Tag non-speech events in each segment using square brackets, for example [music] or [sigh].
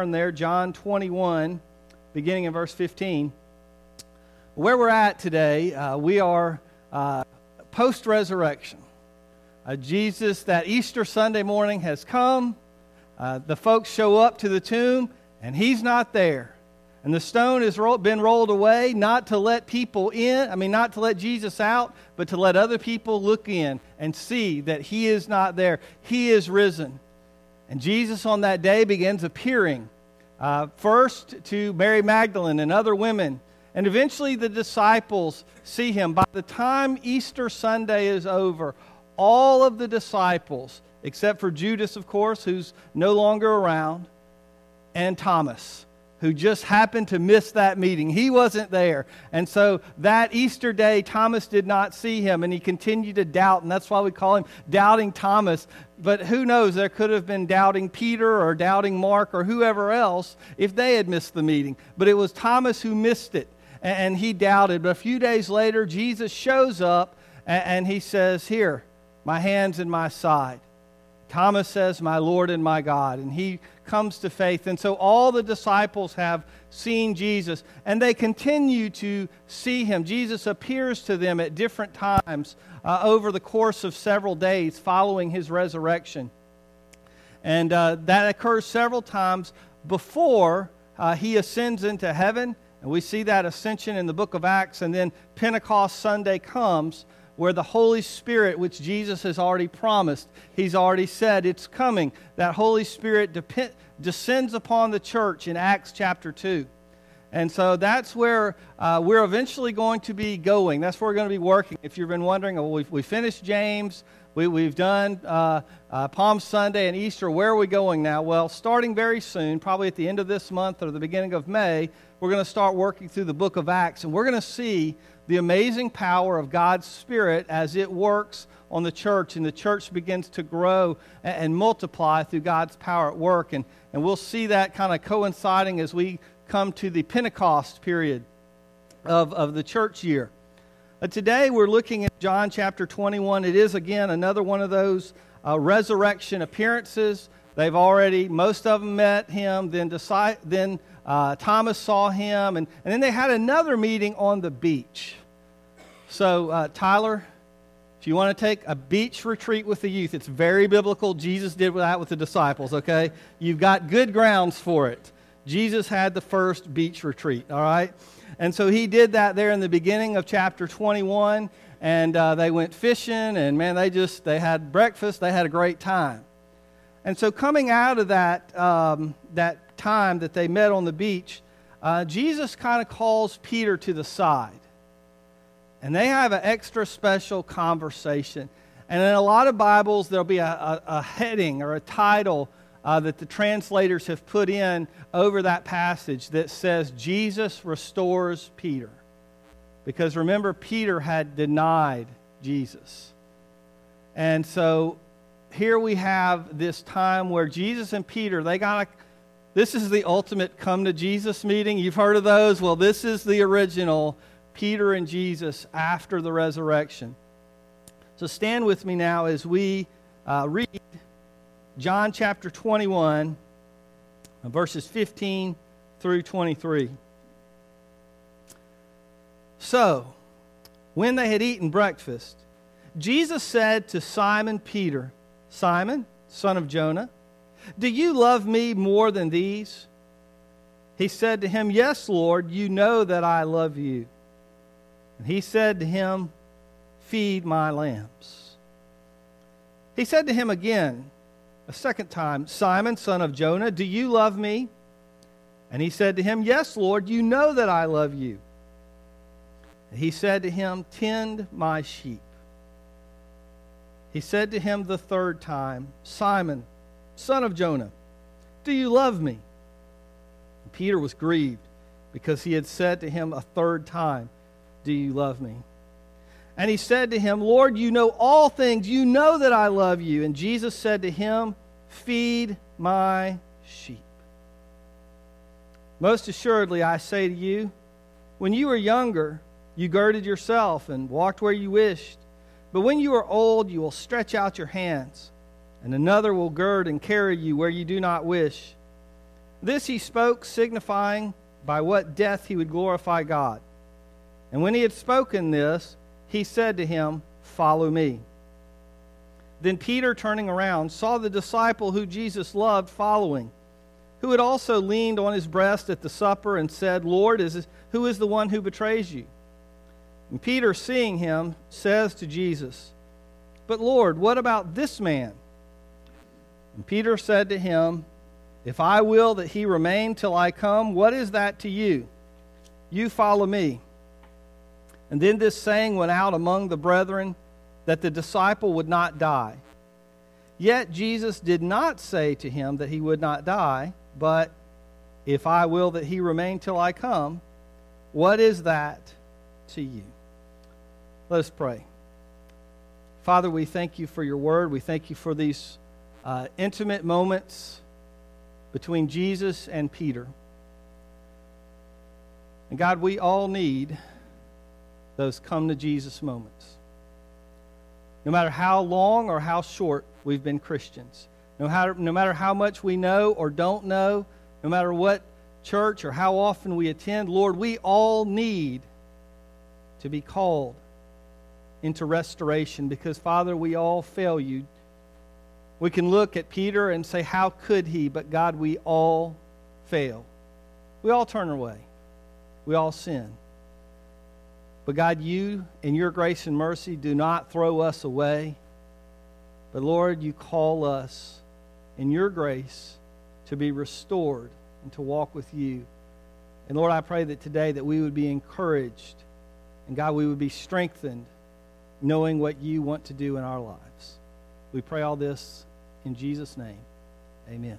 turn there, John 21, beginning in verse 15. Where we're at today, uh, we are uh, post resurrection. Uh, Jesus, that Easter Sunday morning, has come. Uh, the folks show up to the tomb, and he's not there. And the stone has been rolled away, not to let people in, I mean, not to let Jesus out, but to let other people look in and see that he is not there. He is risen. And Jesus on that day begins appearing uh, first to Mary Magdalene and other women. And eventually the disciples see him. By the time Easter Sunday is over, all of the disciples, except for Judas, of course, who's no longer around, and Thomas, who just happened to miss that meeting. He wasn't there. And so that Easter day, Thomas did not see him, and he continued to doubt. And that's why we call him Doubting Thomas. But who knows? There could have been Doubting Peter or Doubting Mark or whoever else if they had missed the meeting. But it was Thomas who missed it, and he doubted. But a few days later, Jesus shows up, and he says, Here, my hands and my side. Thomas says, My Lord and my God. And he comes to faith. And so all the disciples have seen Jesus, and they continue to see him. Jesus appears to them at different times uh, over the course of several days following his resurrection. And uh, that occurs several times before uh, he ascends into heaven. And we see that ascension in the book of Acts. And then Pentecost Sunday comes where the Holy Spirit, which Jesus has already promised, He's already said it's coming. That Holy Spirit descends upon the church in Acts chapter 2. And so that's where uh, we're eventually going to be going. That's where we're going to be working. If you've been wondering, well, we've, we finished James, we, we've done uh, uh, Palm Sunday and Easter. Where are we going now? Well, starting very soon, probably at the end of this month or the beginning of May, we're going to start working through the book of Acts. And we're going to see the amazing power of God's Spirit as it works on the church, and the church begins to grow and, multiply through God's power at work. And, and we'll see that kind of coinciding as we come to the Pentecost period of, of the church year. But today we're looking at John chapter 21. It is, again, another one of those uh, resurrection appearances. They've already, most of them met him, then, then uh, Thomas saw him, and, and then they had another meeting on the beach. So, uh, Tyler, if you want to take a beach retreat with the youth, it's very biblical. Jesus did that with the disciples, okay? You've got good grounds for it. Jesus had the first beach retreat, all right? And so he did that there in the beginning of chapter 21, and uh, they went fishing, and man, they just, they had breakfast, they had a great time. And so coming out of that, um, that time that they met on the beach, uh, Jesus kind of calls Peter to the side and they have an extra special conversation. And in a lot of Bibles, there'll be a, a, a heading or a title uh, that the translators have put in over that passage that says, Jesus restores Peter. Because remember, Peter had denied Jesus. And so here we have this time where Jesus and Peter, they got to, this is the ultimate come to Jesus meeting. You've heard of those? Well, this is the original Peter and Jesus after the resurrection. So stand with me now as we uh, read John chapter 21, verses 15 through 23. So, when they had eaten breakfast, Jesus said to Simon Peter, Simon, son of Jonah, do you love me more than these? He said to him, Yes, Lord, you know that I love you. And he said to him, Feed my lambs. He said to him again, a second time, Simon, son of Jonah, do you love me? And he said to him, Yes, Lord, you know that I love you. And he said to him, Tend my sheep. He said to him the third time, Simon, son of Jonah, do you love me? And Peter was grieved because he had said to him a third time, do you love me? And he said to him, Lord, you know all things. You know that I love you. And Jesus said to him, Feed my sheep. Most assuredly, I say to you, when you were younger, you girded yourself and walked where you wished. But when you are old, you will stretch out your hands, and another will gird and carry you where you do not wish. This he spoke, signifying by what death he would glorify God. And when he had spoken this, he said to him, Follow me. Then Peter, turning around, saw the disciple who Jesus loved following, who had also leaned on his breast at the supper and said, Lord, is this, who is the one who betrays you? And Peter, seeing him, says to Jesus, But Lord, what about this man? And Peter said to him, If I will that he remain till I come, what is that to you? You follow me. And then this saying went out among the brethren that the disciple would not die. Yet Jesus did not say to him that he would not die, but, If I will that he remain till I come, what is that to you? Let us pray. Father, we thank you for your word. We thank you for these uh, intimate moments between Jesus and Peter. And God, we all need those come to Jesus moments. No matter how long or how short we've been Christians, no, no matter how much we know or don't know, no matter what church or how often we attend, Lord, we all need to be called into restoration because, Father, we all fail you. We can look at Peter and say, How could he? But God, we all fail. We all turn away. We all sin. But God, you, in your grace and mercy, do not throw us away. But Lord, you call us in your grace to be restored and to walk with you. And Lord, I pray that today that we would be encouraged and God, we would be strengthened knowing what you want to do in our lives. We pray all this in Jesus' name. Amen.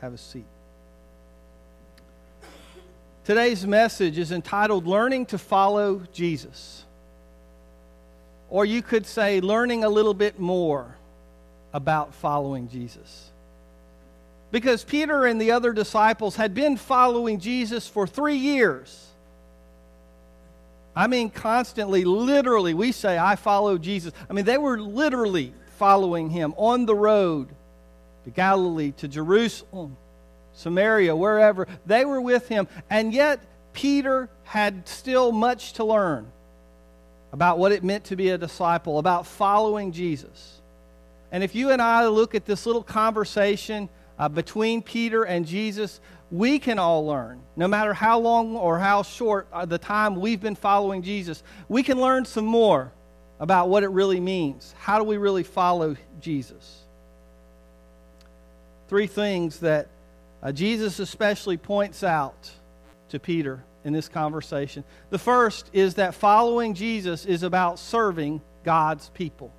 Have a seat. Today's message is entitled Learning to Follow Jesus. Or you could say, Learning a little bit more about following Jesus. Because Peter and the other disciples had been following Jesus for three years. I mean, constantly, literally, we say, I follow Jesus. I mean, they were literally following him on the road to Galilee, to Jerusalem, Samaria, wherever. They were with him. And yet, Peter had still much to learn about what it meant to be a disciple, about following Jesus. And if you and I look at this little conversation uh, between Peter and Jesus, we can all learn, no matter how long or how short uh, the time we've been following Jesus, we can learn some more about what it really means. How do we really follow Jesus? Three things that uh, Jesus especially points out to Peter in this conversation. The first is that following Jesus is about serving God's people.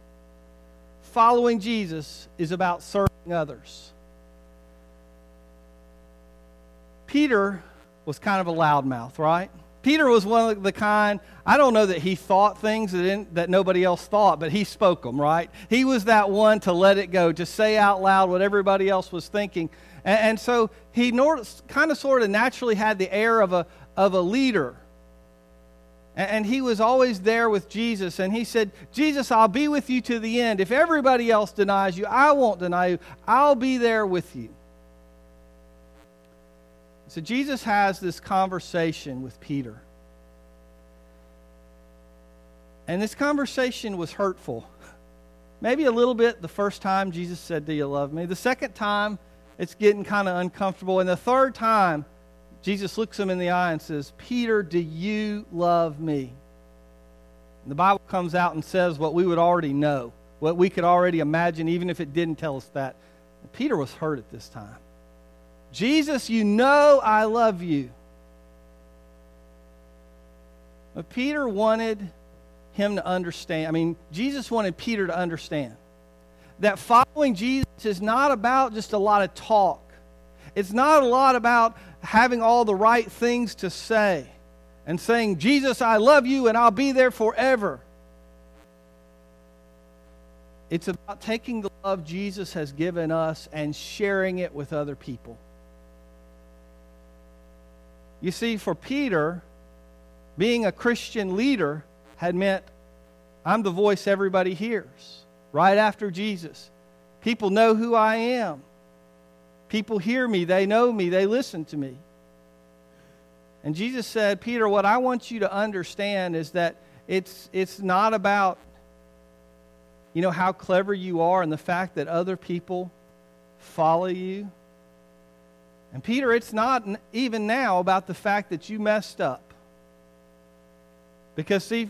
Following Jesus is about serving others. Peter was kind of a loudmouth, right? Peter was one of the kind, I don't know that he thought things that, that nobody else thought, but he spoke them, right? He was that one to let it go, to say out loud what everybody else was thinking. And, and so he nor, kind of sort of naturally had the air of a, of a leader. And, and he was always there with Jesus. And he said, Jesus, I'll be with you to the end. If everybody else denies you, I won't deny you. I'll be there with you. So Jesus has this conversation with Peter. And this conversation was hurtful. Maybe a little bit the first time Jesus said, Do you love me? The second time, it's getting kind of uncomfortable. And the third time, Jesus looks him in the eye and says, Peter, do you love me? And the Bible comes out and says what we would already know, what we could already imagine, even if it didn't tell us that. Peter was hurt at this time. Jesus, you know I love you. But Peter wanted him to understand. I mean, Jesus wanted Peter to understand that following Jesus is not about just a lot of talk. It's not a lot about having all the right things to say and saying, Jesus, I love you and I'll be there forever. It's about taking the love Jesus has given us and sharing it with other people. You see, for Peter, being a Christian leader had meant I'm the voice everybody hears right after Jesus. People know who I am. People hear me, they know me, they listen to me. And Jesus said, Peter, what I want you to understand is that it's, it's not about, you know, how clever you are and the fact that other people follow you. And Peter, it's not even now about the fact that you messed up. Because, see,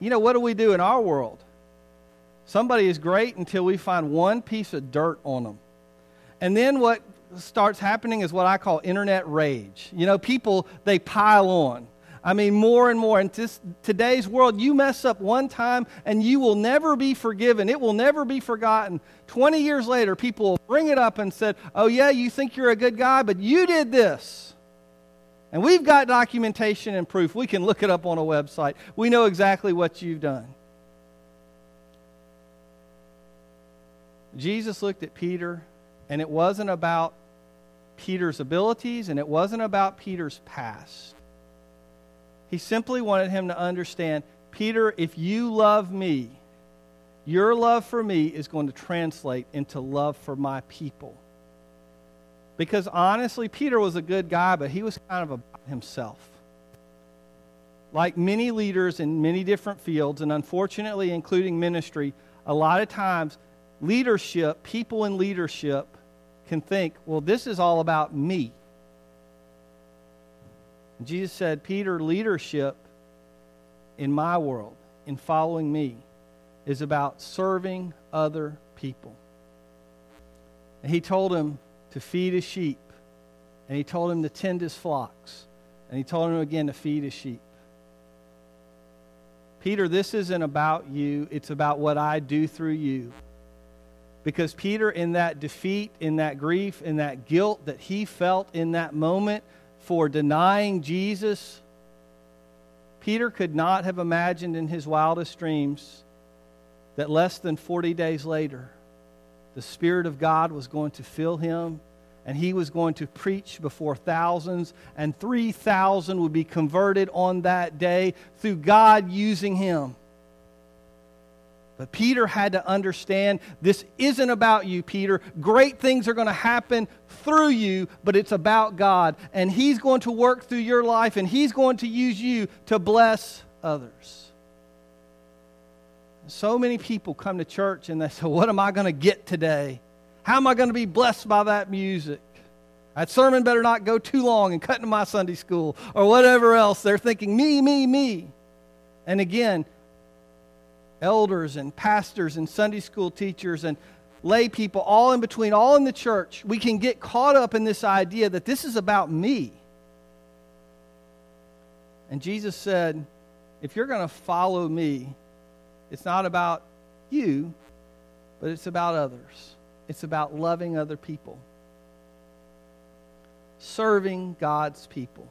you know, what do we do in our world? Somebody is great until we find one piece of dirt on them. And then what starts happening is what I call internet rage. You know, people, they pile on. I mean, more and more. In today's world, you mess up one time and you will never be forgiven. It will never be forgotten. 20 years later, people will bring it up and said, Oh, yeah, you think you're a good guy, but you did this. And we've got documentation and proof. We can look it up on a website. We know exactly what you've done. Jesus looked at Peter, and it wasn't about Peter's abilities and it wasn't about Peter's past. He simply wanted him to understand Peter, if you love me, your love for me is going to translate into love for my people. Because honestly, Peter was a good guy, but he was kind of about himself. Like many leaders in many different fields, and unfortunately, including ministry, a lot of times leadership, people in leadership, can think, well, this is all about me. Jesus said, Peter, leadership in my world, in following me, is about serving other people. And he told him to feed his sheep, and he told him to tend his flocks, and he told him again to feed his sheep. Peter, this isn't about you, it's about what I do through you. Because Peter, in that defeat, in that grief, in that guilt that he felt in that moment for denying Jesus, Peter could not have imagined in his wildest dreams that less than 40 days later, the Spirit of God was going to fill him and he was going to preach before thousands, and 3,000 would be converted on that day through God using him. But Peter had to understand this isn't about you, Peter. Great things are going to happen through you, but it's about God. And He's going to work through your life, and He's going to use you to bless others. So many people come to church and they say, What am I going to get today? How am I going to be blessed by that music? That sermon better not go too long and cut into my Sunday school or whatever else. They're thinking, Me, me, me. And again, elders and pastors and Sunday school teachers and lay people, all in between, all in the church, we can get caught up in this idea that this is about me. And Jesus said, if you're going to follow me, it's not about you, but it's about others. It's about loving other people, serving God's people.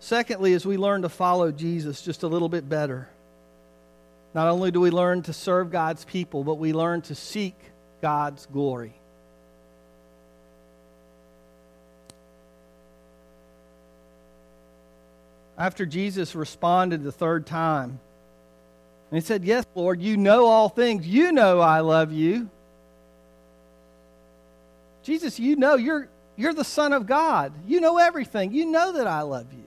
Secondly, as we learn to follow Jesus just a little bit better, not only do we learn to serve God's people, but we learn to seek God's glory. After Jesus responded the third time, and he said, Yes, Lord, you know all things. You know I love you. Jesus, you know you're, you're the Son of God. You know everything. You know that I love you.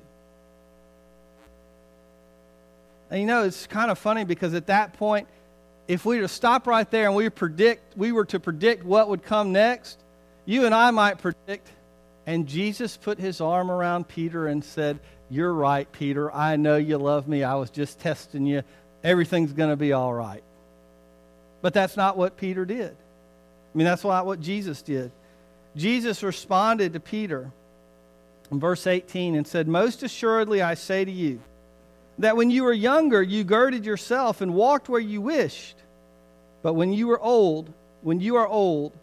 And you know, it's kind of funny because at that point, if we were to stop right there and we predict, we were to predict what would come next, you and I might predict. And Jesus put his arm around Peter and said, You're right, Peter. I know you love me. I was just testing you. Everything's going to be all right. But that's not what Peter did. I mean, that's not what Jesus did. Jesus responded to Peter in verse 18 and said, Most assuredly I say to you, that when you were younger, you girded yourself and walked where you wished. But when you are old, when you are old,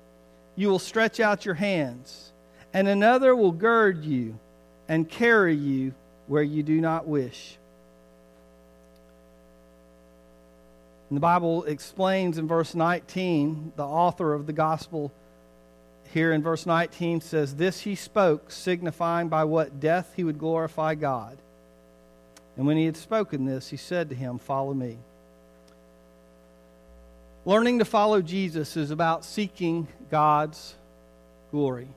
you will stretch out your hands, and another will gird you and carry you where you do not wish. And the Bible explains in verse 19, the author of the gospel here in verse 19 says, This he spoke, signifying by what death he would glorify God. And when he had spoken this, he said to him, Follow me. Learning to follow Jesus is about seeking God's glory.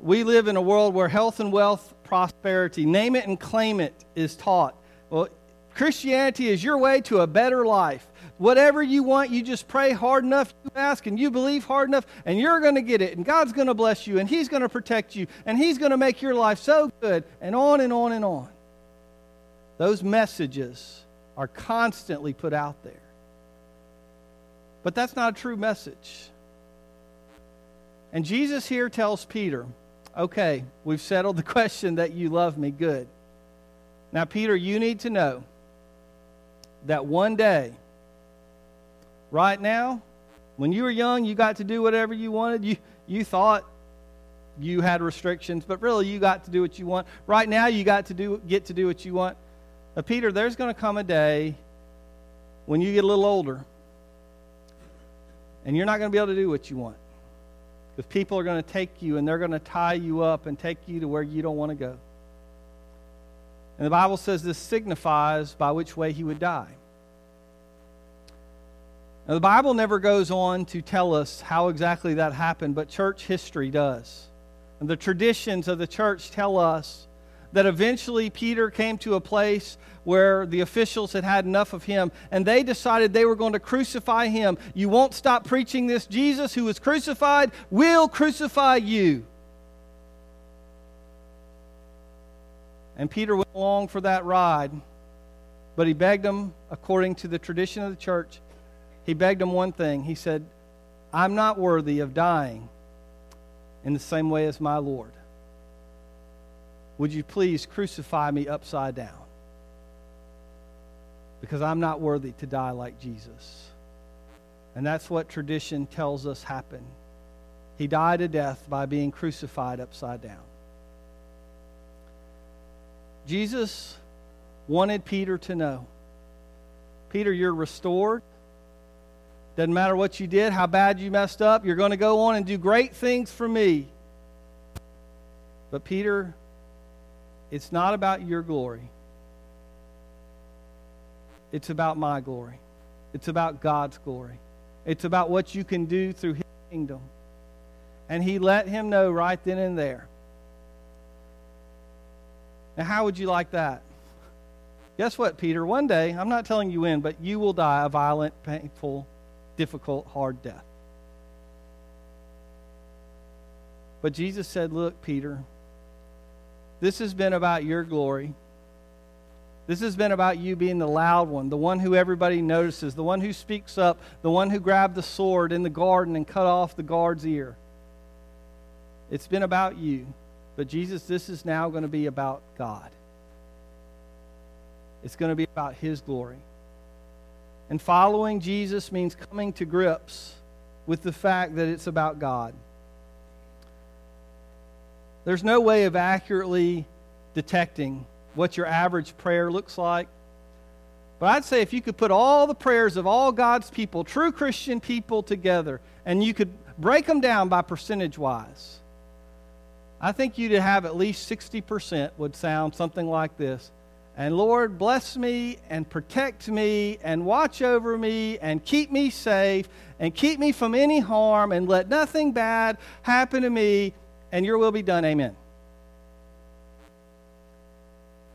We live in a world where health and wealth, prosperity, name it and claim it, is taught. Well, Christianity is your way to a better life. Whatever you want, you just pray hard enough, you ask, and you believe hard enough, and you're going to get it. And God's going to bless you, and He's going to protect you, and He's going to make your life so good, and on and on and on. Those messages are constantly put out there. But that's not a true message. And Jesus here tells Peter, okay, we've settled the [laughs] question that you love me. Good. Now, Peter, you need to know that one day, right now, when you were young, you got to do whatever you wanted. You, you thought you had restrictions, but really you got to do what you want. Right now, you got to do, get to do what you want. But Peter, there's going to come a day when you get a little older and you're not going to be able to do what you want. Because people are going to take you and they're going to tie you up and take you to where you don't want to go. And the Bible says this signifies by which way he would die. Now, the Bible never goes on to tell us how exactly that happened, but church history does. And the traditions of the church tell us that eventually Peter came to a place where the officials had had enough of him and they decided they were going to crucify him. You won't stop preaching this Jesus who was crucified will crucify you. And Peter went along for that ride, but he begged them, according to the tradition of the church, he begged him one thing. He said, I'm not worthy of dying in the same way as my Lord. Would you please crucify me upside down? Because I'm not worthy to die like Jesus. And that's what tradition tells us happened. He died a death by being crucified upside down. Jesus wanted Peter to know Peter, you're restored. Doesn't matter what you did, how bad you messed up, you're going to go on and do great things for me. But, Peter, it's not about your glory, it's about my glory. It's about God's glory. It's about what you can do through His kingdom. And He let him know right then and there now, how would you like that? Guess what, Peter? One day, I'm not telling you when, but you will die a violent, painful, difficult, hard death. But Jesus said, Look, Peter, this has been about your glory. This has been about you being the loud one, the one who everybody notices, the one who speaks up, the one who grabbed the sword in the garden and cut off the guard's ear. It's been about you. But Jesus, this is now going to be about God. It's going to be about His glory. And following Jesus means coming to grips with the fact that it's about God. There's no way of accurately detecting what your average prayer looks like. But I'd say if you could put all the prayers of all God's people, true Christian people, together, and you could break them down by percentage wise, I think you'd have at least 60% would sound something like this. And Lord, bless me and protect me and watch over me and keep me safe and keep me from any harm and let nothing bad happen to me and your will be done. Amen.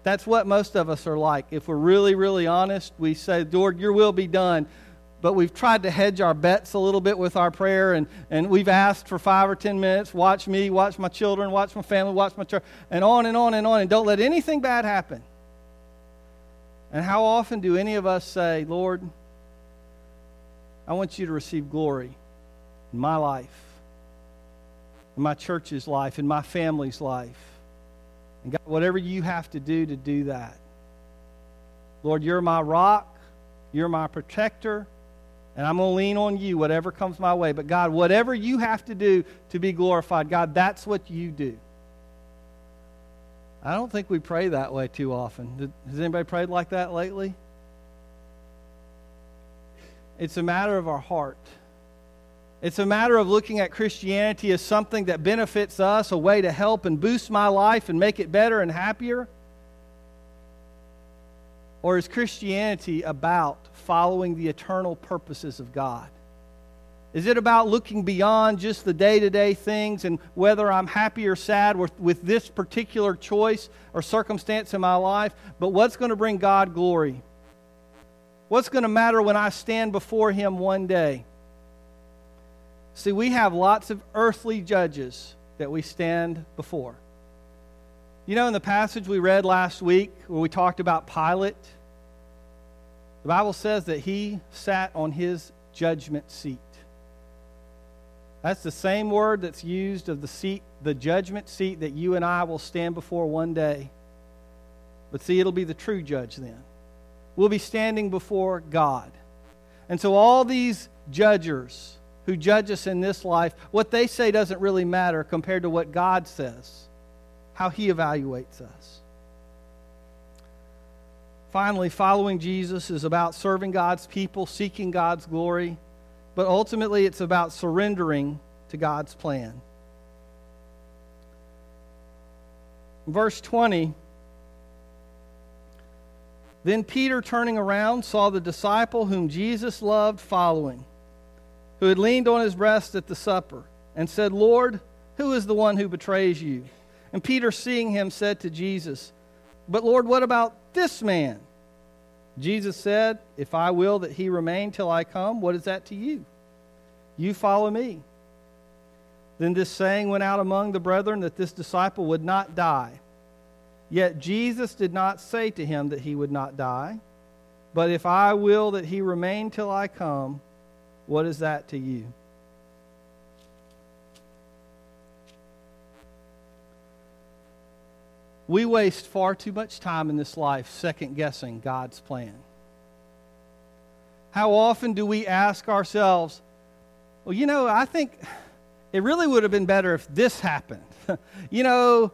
That's what most of us are like. If we're really, really honest, we say, Lord, your will be done but we've tried to hedge our bets a little bit with our prayer, and, and we've asked for five or ten minutes watch me, watch my children, watch my family, watch my church, and on and on and on, and don't let anything bad happen. And how often do any of us say, Lord, I want you to receive glory in my life, in my church's life, in my family's life? And God, whatever you have to do to do that. Lord, you're my rock, you're my protector. And I'm going to lean on you, whatever comes my way. But God, whatever you have to do to be glorified, God, that's what you do. I don't think we pray that way too often. Has anybody prayed like that lately? It's a matter of our heart. It's a matter of looking at Christianity as something that benefits us, a way to help and boost my life and make it better and happier. Or is Christianity about following the eternal purposes of God? Is it about looking beyond just the day to day things and whether I'm happy or sad with, with this particular choice or circumstance in my life? But what's going to bring God glory? What's going to matter when I stand before Him one day? See, we have lots of earthly judges that we stand before. You know, in the passage we read last week where we talked about Pilate, the Bible says that he sat on his judgment seat. That's the same word that's used of the seat, the judgment seat that you and I will stand before one day. But see, it'll be the true judge then. We'll be standing before God. And so all these judgers who judge us in this life, what they say doesn't really matter compared to what God says, how He evaluates us. Finally, following Jesus is about serving God's people, seeking God's glory but ultimately it's about surrendering to God's plan. Verse 20 Then Peter, turning around, saw the disciple whom Jesus loved following, who had leaned on his breast at the supper, and said, Lord, who is the one who betrays you? And Peter, seeing him, said to Jesus, But Lord, what about this man? Jesus said, If I will that he remain till I come, what is that to you? You follow me. Then this saying went out among the brethren that this disciple would not die. Yet Jesus did not say to him that he would not die. But if I will that he remain till I come, what is that to you? We waste far too much time in this life second guessing God's plan. How often do we ask ourselves, well, you know, I think it really would have been better if this happened. [laughs] you know,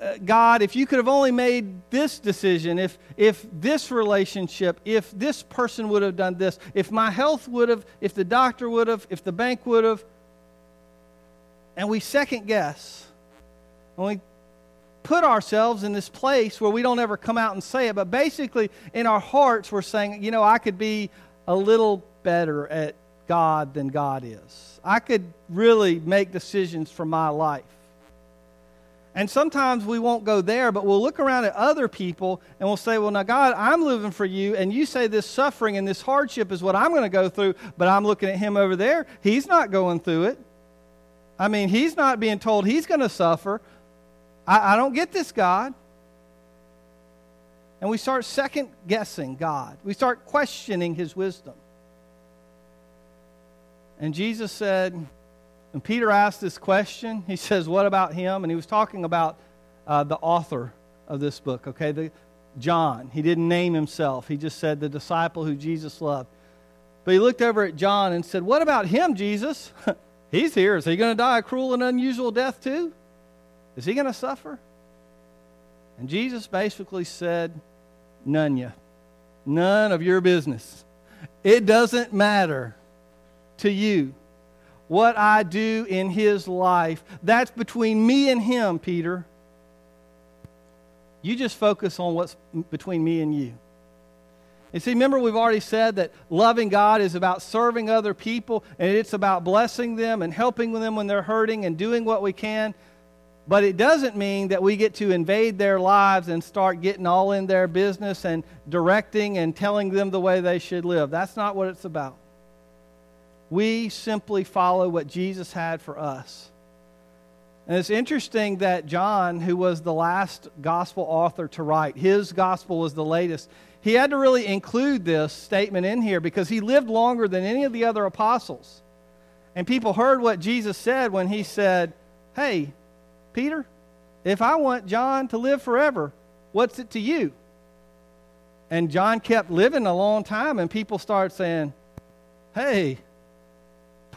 uh, God, if you could have only made this decision, if, if this relationship, if this person would have done this, if my health would have, if the doctor would have, if the bank would have, and we second guess, and we put ourselves in this place where we don't ever come out and say it, but basically in our hearts we're saying, you know, I could be a little better at God than God is. I could really make decisions for my life. And sometimes we won't go there, but we'll look around at other people and we'll say, Well, now, God, I'm living for you, and you say this suffering and this hardship is what I'm going to go through, but I'm looking at him over there. He's not going through it. I mean, he's not being told he's going to suffer. I, I don't get this, God. And we start second guessing God. We start questioning his wisdom. And Jesus said, when Peter asked this question, he [laughs] says, What about him? And he was talking about uh, the author of this book, okay? The, John. He didn't name himself, he just said the disciple who Jesus loved. But he looked over at John and said, What about him, Jesus? [laughs] He's here. Is he going to die a cruel and unusual death too? Is he going to suffer? And Jesus basically said, None ya. None of your business. It doesn't matter to you what I do in his life. That's between me and him, Peter. You just focus on what's between me and you. And see, remember, we've already said that loving God is about serving other people and it's about blessing them and helping them when they're hurting and doing what we can. But it doesn't mean that we get to invade their lives and start getting all in their business and directing and telling them the way they should live. That's not what it's about. We simply follow what Jesus had for us. And it's interesting that John, who was the last gospel author to write, his gospel was the latest. He had to really include this statement in here because he lived longer than any of the other apostles. And people heard what Jesus said when he said, Hey, Peter, if I want John to live forever, what's it to you? And John kept living a long time, and people started saying, Hey,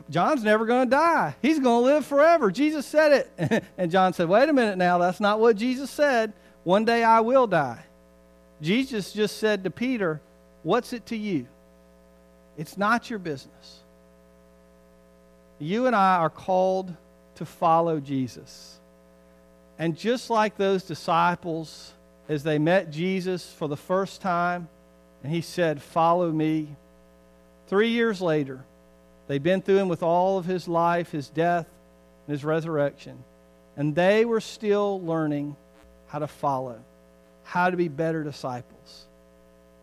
John's never going to die. He's going to live forever. Jesus said it. [laughs] and John said, Wait a minute now. That's not what Jesus said. One day I will die. Jesus just said to Peter, What's it to you? It's not your business. You and I are called to follow Jesus. And just like those disciples, as they met Jesus for the first time, and he said, Follow me, three years later, They'd been through him with all of his life, his death, and his resurrection. And they were still learning how to follow, how to be better disciples.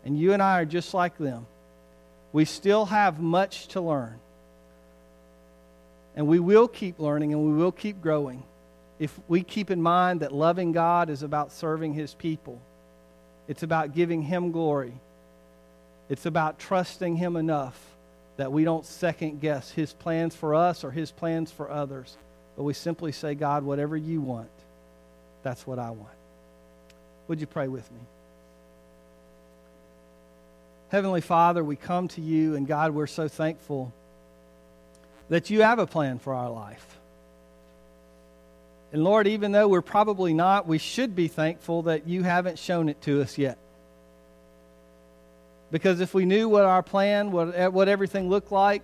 And you and I are just like them. We still have much to learn. And we will keep learning and we will keep growing if we keep in mind that loving God is about serving His people. It's about giving Him glory. It's about trusting Him enough that we don't second guess His plans for us or His plans for others, but we simply say, God, whatever you want, that's what I want. Would you pray with me? Heavenly Father, we come to you, and God, we're so thankful that you have a plan for our life. And Lord, even though we're probably not, we should be thankful that you haven't shown it to us yet. Because if we knew what our plan, what, eh, what everything looked like,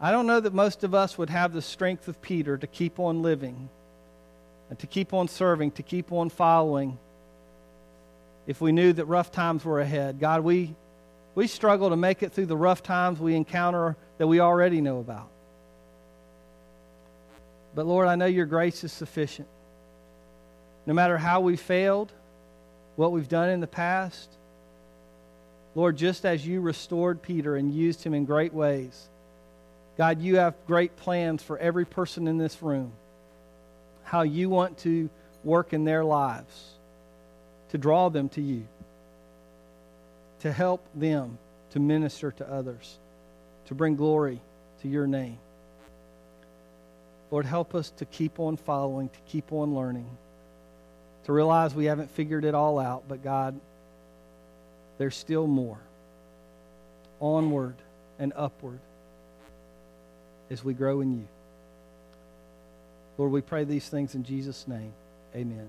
I don't know that most of us would have the strength of Peter to keep on living and to keep on serving, to keep on following if we knew that rough times were ahead. God, we, we struggle to make it through the rough times we encounter that we already know about. But Lord, I know your grace is sufficient. No matter how we failed, what we've done in the past, Lord, just as you restored Peter and used him in great ways, God, you have great plans for every person in this room. How you want to work in their lives to draw them to you, to help them to minister to others, to bring glory to your name. Lord, help us to keep on following, to keep on learning, to realize we haven't figured it all out, but God, there's still more. Onward and upward as we grow in you. Lord, we pray these things in Jesus' name. Amen.